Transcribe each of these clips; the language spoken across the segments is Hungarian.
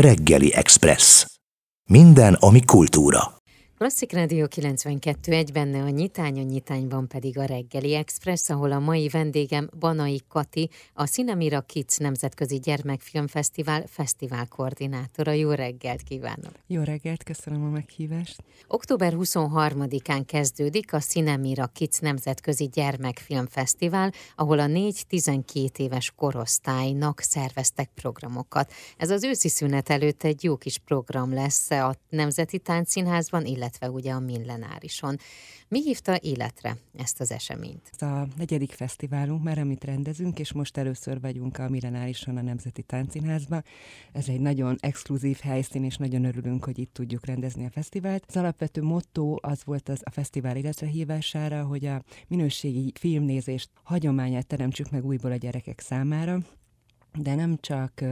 Reggeli Express. Minden, ami kultúra. Klasszik Rádió 92, egy benne a nyitány, a nyitányban pedig a reggeli express, ahol a mai vendégem Banai Kati, a Cinemira Kids Nemzetközi Gyermekfilmfesztivál fesztivál koordinátora. Jó reggelt kívánok! Jó reggelt, köszönöm a meghívást! Október 23-án kezdődik a Cinemira Kids Nemzetközi Gyermekfilmfesztivál, ahol a 4-12 éves korosztálynak szerveztek programokat. Ez az őszi szünet előtt egy jó kis program lesz a Nemzeti Táncszínházban, illetve illetve ugye a millenárison. Mi hívta életre ezt az eseményt? Ez a negyedik fesztiválunk már, amit rendezünk, és most először vagyunk a millenárison a Nemzeti Táncszínházban. Ez egy nagyon exkluzív helyszín, és nagyon örülünk, hogy itt tudjuk rendezni a fesztivált. Az alapvető motto az volt az a fesztivál életre hívására, hogy a minőségi filmnézést hagyományát teremtsük meg újból a gyerekek számára, de nem csak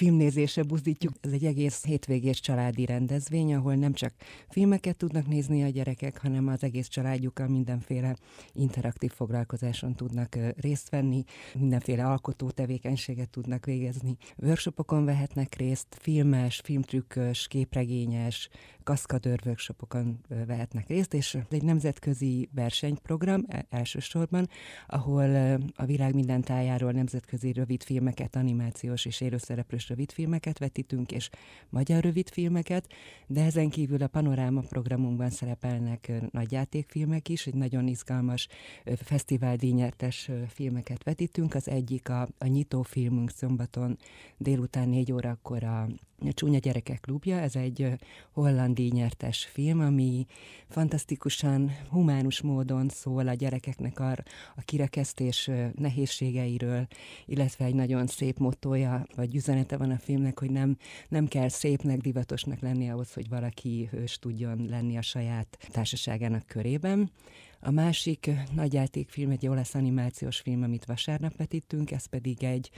filmnézésre buzdítjuk. Ez egy egész hétvégés családi rendezvény, ahol nem csak filmeket tudnak nézni a gyerekek, hanem az egész családjukkal mindenféle interaktív foglalkozáson tudnak részt venni, mindenféle alkotó tevékenységet tudnak végezni. Workshopokon vehetnek részt, filmes, filmtrükkös, képregényes, kaszkadőr workshopokon vehetnek részt, és egy nemzetközi versenyprogram e, elsősorban, ahol a világ minden tájáról nemzetközi rövidfilmeket, animációs és élőszereplős rövidfilmeket vetítünk, és magyar rövidfilmeket, de ezen kívül a Panoráma programunkban szerepelnek nagyjátékfilmek is, egy nagyon izgalmas fesztivál díjnyertes filmeket vetítünk. Az egyik a, a nyitófilmünk szombaton délután négy órakor a Csúnya Gyerekek Klubja, ez egy holland díjnyertes film, ami fantasztikusan, humánus módon szól a gyerekeknek a, a kirekesztés nehézségeiről, illetve egy nagyon szép motója, vagy üzenete van a filmnek, hogy nem, nem kell szépnek, divatosnak lenni ahhoz, hogy valaki hős tudjon lenni a saját társaságának körében. A másik nagyjátékfilm egy olasz animációs film, amit vasárnap vetítünk, ez pedig egy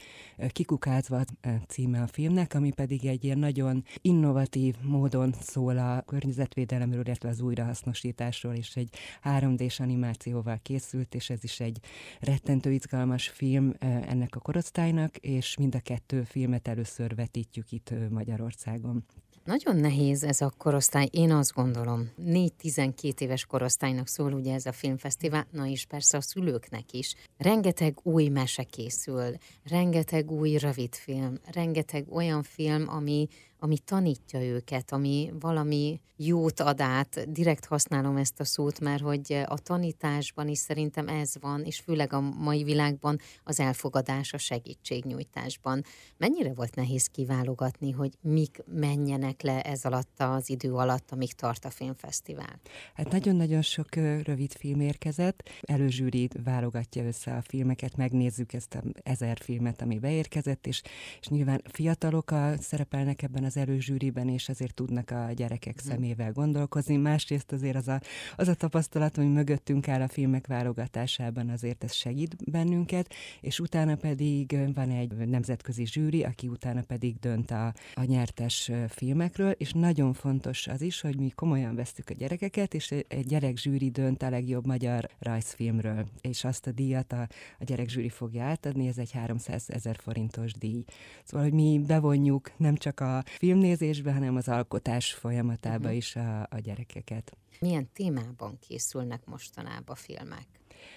Kikukázva címe a filmnek, ami pedig egy ilyen nagyon innovatív módon szól a környezetvédelemről, illetve az újrahasznosításról, és egy 3D-s animációval készült, és ez is egy rettentő izgalmas film ennek a korosztálynak, és mind a kettő filmet először vetítjük itt Magyarországon. Nagyon nehéz ez a korosztály, én azt gondolom. 4-12 éves korosztálynak szól ugye ez a filmfesztivál, na és persze a szülőknek is. Rengeteg új mese készül, rengeteg új rövidfilm, rengeteg olyan film, ami ami tanítja őket, ami valami jót ad át. Direkt használom ezt a szót, mert hogy a tanításban is szerintem ez van, és főleg a mai világban az elfogadás a segítségnyújtásban. Mennyire volt nehéz kiválogatni, hogy mik menjenek le ez alatt az idő alatt, amíg tart a filmfesztivál? Hát nagyon-nagyon sok rövid film érkezett. Előzsűri válogatja össze a filmeket, megnézzük ezt a ezer filmet, ami beérkezett, és, és nyilván fiatalok a, szerepelnek ebben az az előzsűriben, és ezért tudnak a gyerekek hmm. szemével gondolkozni. Másrészt azért az a, az a tapasztalat, hogy mögöttünk áll a filmek válogatásában, azért ez segít bennünket, és utána pedig van egy nemzetközi zsűri, aki utána pedig dönt a, a nyertes filmekről, és nagyon fontos az is, hogy mi komolyan vesztük a gyerekeket, és egy gyerek zsűri dönt a legjobb magyar rajzfilmről, és azt a díjat a, a gyerek zsűri fogja átadni, ez egy 300 ezer forintos díj. Szóval, hogy mi bevonjuk nem csak a filmnézésbe, hanem az alkotás folyamatába uh-huh. is a, a gyerekeket. Milyen témában készülnek mostanában filmek,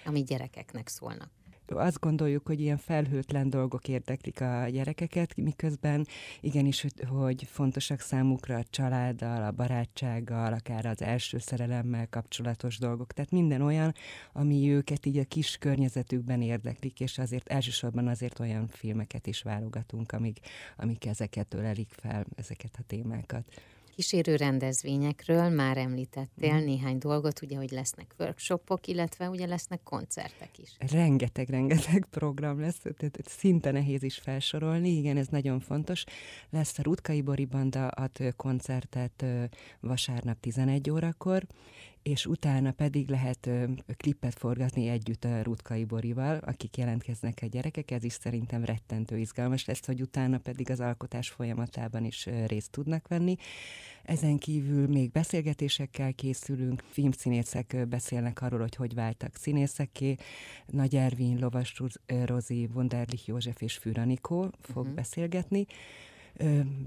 ami gyerekeknek szólnak? Azt gondoljuk, hogy ilyen felhőtlen dolgok érdeklik a gyerekeket, miközben igenis, hogy, hogy fontosak számukra a családdal, a barátsággal, akár az első szerelemmel kapcsolatos dolgok. Tehát minden olyan, ami őket így a kis környezetükben érdeklik, és azért elsősorban azért olyan filmeket is válogatunk, amik, amik ezeket ölelik fel, ezeket a témákat kísérő rendezvényekről már említettél mm. néhány dolgot, ugye, hogy lesznek workshopok, illetve ugye lesznek koncertek is. Rengeteg-rengeteg program lesz, tehát szinte nehéz is felsorolni, igen, ez nagyon fontos. Lesz a Rutkai Bori Banda ad koncertet vasárnap 11 órakor, és utána pedig lehet ö, klippet forgatni együtt a Rutkai Borival, akik jelentkeznek a gyerekek, ez is szerintem rettentő izgalmas lesz, hogy utána pedig az alkotás folyamatában is ö, részt tudnak venni. Ezen kívül még beszélgetésekkel készülünk, filmszínészek beszélnek arról, hogy hogy váltak színészeké. Nagy Ervin, Lovas Rozi, Wunderlich József és Füranikó fog uh-huh. beszélgetni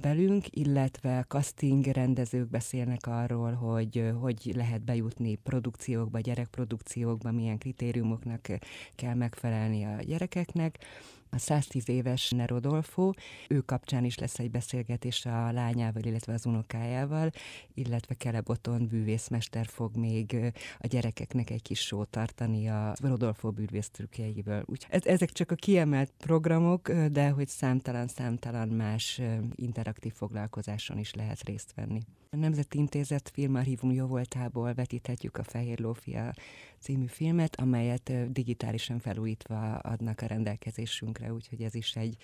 velünk, illetve casting rendezők beszélnek arról, hogy hogy lehet bejutni produkciókba, gyerekprodukciókba, milyen kritériumoknak kell megfelelni a gyerekeknek a 110 éves Nerodolfo, ő kapcsán is lesz egy beszélgetés a lányával, illetve az unokájával, illetve Keleboton bűvészmester fog még a gyerekeknek egy kis sót tartani a Rodolfo bűvész trükkjeiből. ez, ezek csak a kiemelt programok, de hogy számtalan-számtalan más interaktív foglalkozáson is lehet részt venni. A Nemzeti Intézet filmarchívum jóvoltából vetíthetjük a Fehér Lófia című filmet, amelyet digitálisan felújítva adnak a rendelkezésünkre, úgyhogy ez is egy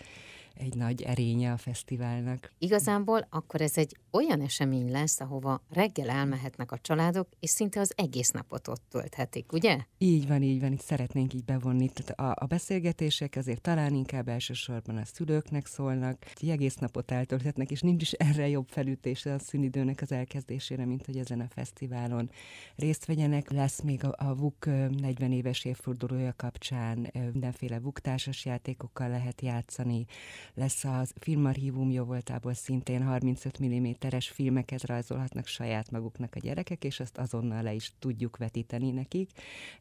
egy nagy erénye a fesztiválnak. Igazából akkor ez egy olyan esemény lesz, ahova reggel elmehetnek a családok, és szinte az egész napot ott tölthetik, ugye? Így van, így van, itt szeretnénk így bevonni. Tehát a, a beszélgetések azért talán inkább elsősorban a szülőknek szólnak, hogy egész napot eltölthetnek, és nincs is erre jobb felütése a szünidőnek az elkezdésére, mint hogy ezen a fesztiválon részt vegyenek. Lesz még a, a VUK 40 éves évfordulója kapcsán mindenféle VUK társas játékokkal lehet játszani, lesz az filmarchívum jó voltából szintén 35 mm-es filmeket rajzolhatnak saját maguknak a gyerekek, és ezt azonnal le is tudjuk vetíteni nekik.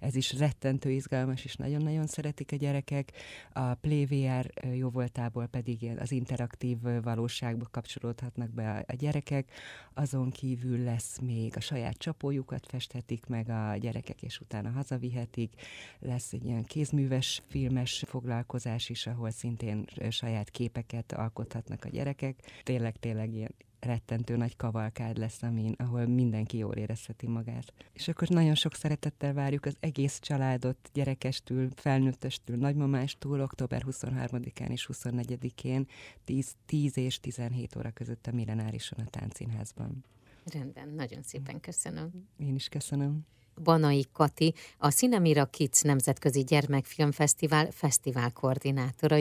Ez is rettentő izgalmas, és nagyon-nagyon szeretik a gyerekek. A PlayVR jó voltából pedig az interaktív valóságba kapcsolódhatnak be a gyerekek. Azon kívül lesz még a saját csapójukat festhetik meg a gyerekek, és utána hazavihetik. Lesz egy ilyen kézműves filmes foglalkozás is, ahol szintén saját képeket alkothatnak a gyerekek. Tényleg, tényleg ilyen rettentő nagy kavalkád lesz, amin, ahol mindenki jól érezheti magát. És akkor nagyon sok szeretettel várjuk az egész családot, gyerekestül, felnőttestül, nagymamástól, október 23-án és 24-én 10, 10 és 17 óra között a Millenárison a Táncínházban. Rendben, nagyon szépen köszönöm. Én is köszönöm. Banai Kati, a Cinemira Kids Nemzetközi Gyermekfilmfesztivál fesztivál koordinátora.